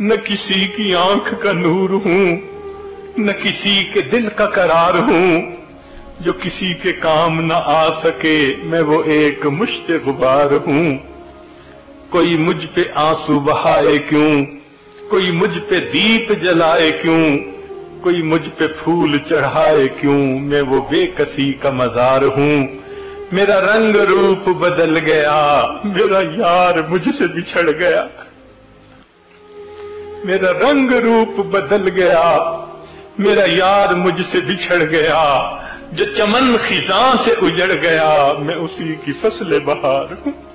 نہ کسی کی آنکھ کا نور ہوں، نہ کسی کے دل کا قرار ہوں۔ جو کسی کے کام نہ آ سکے، میں وہ ایک مشت غبار ہوں۔ کوئی مجھ پہ آنسو بہائے کیوں؟ کوئی مجھ پہ دیپ جلائے کیوں؟ کوئی مجھ پہ پھول چڑھائے کیوں؟ میں وہ بے کسی کا مزار ہوں۔ میرا رنگ روپ بدل گیا، میرا یار مجھ سے بچھڑ گیا۔ میرا رنگ روپ بدل گیا، میرا یار مجھ سے بچھڑ گیا، جو چمن خزاں سے اجڑ گیا، میں اسی کی فصل بہار ہوں۔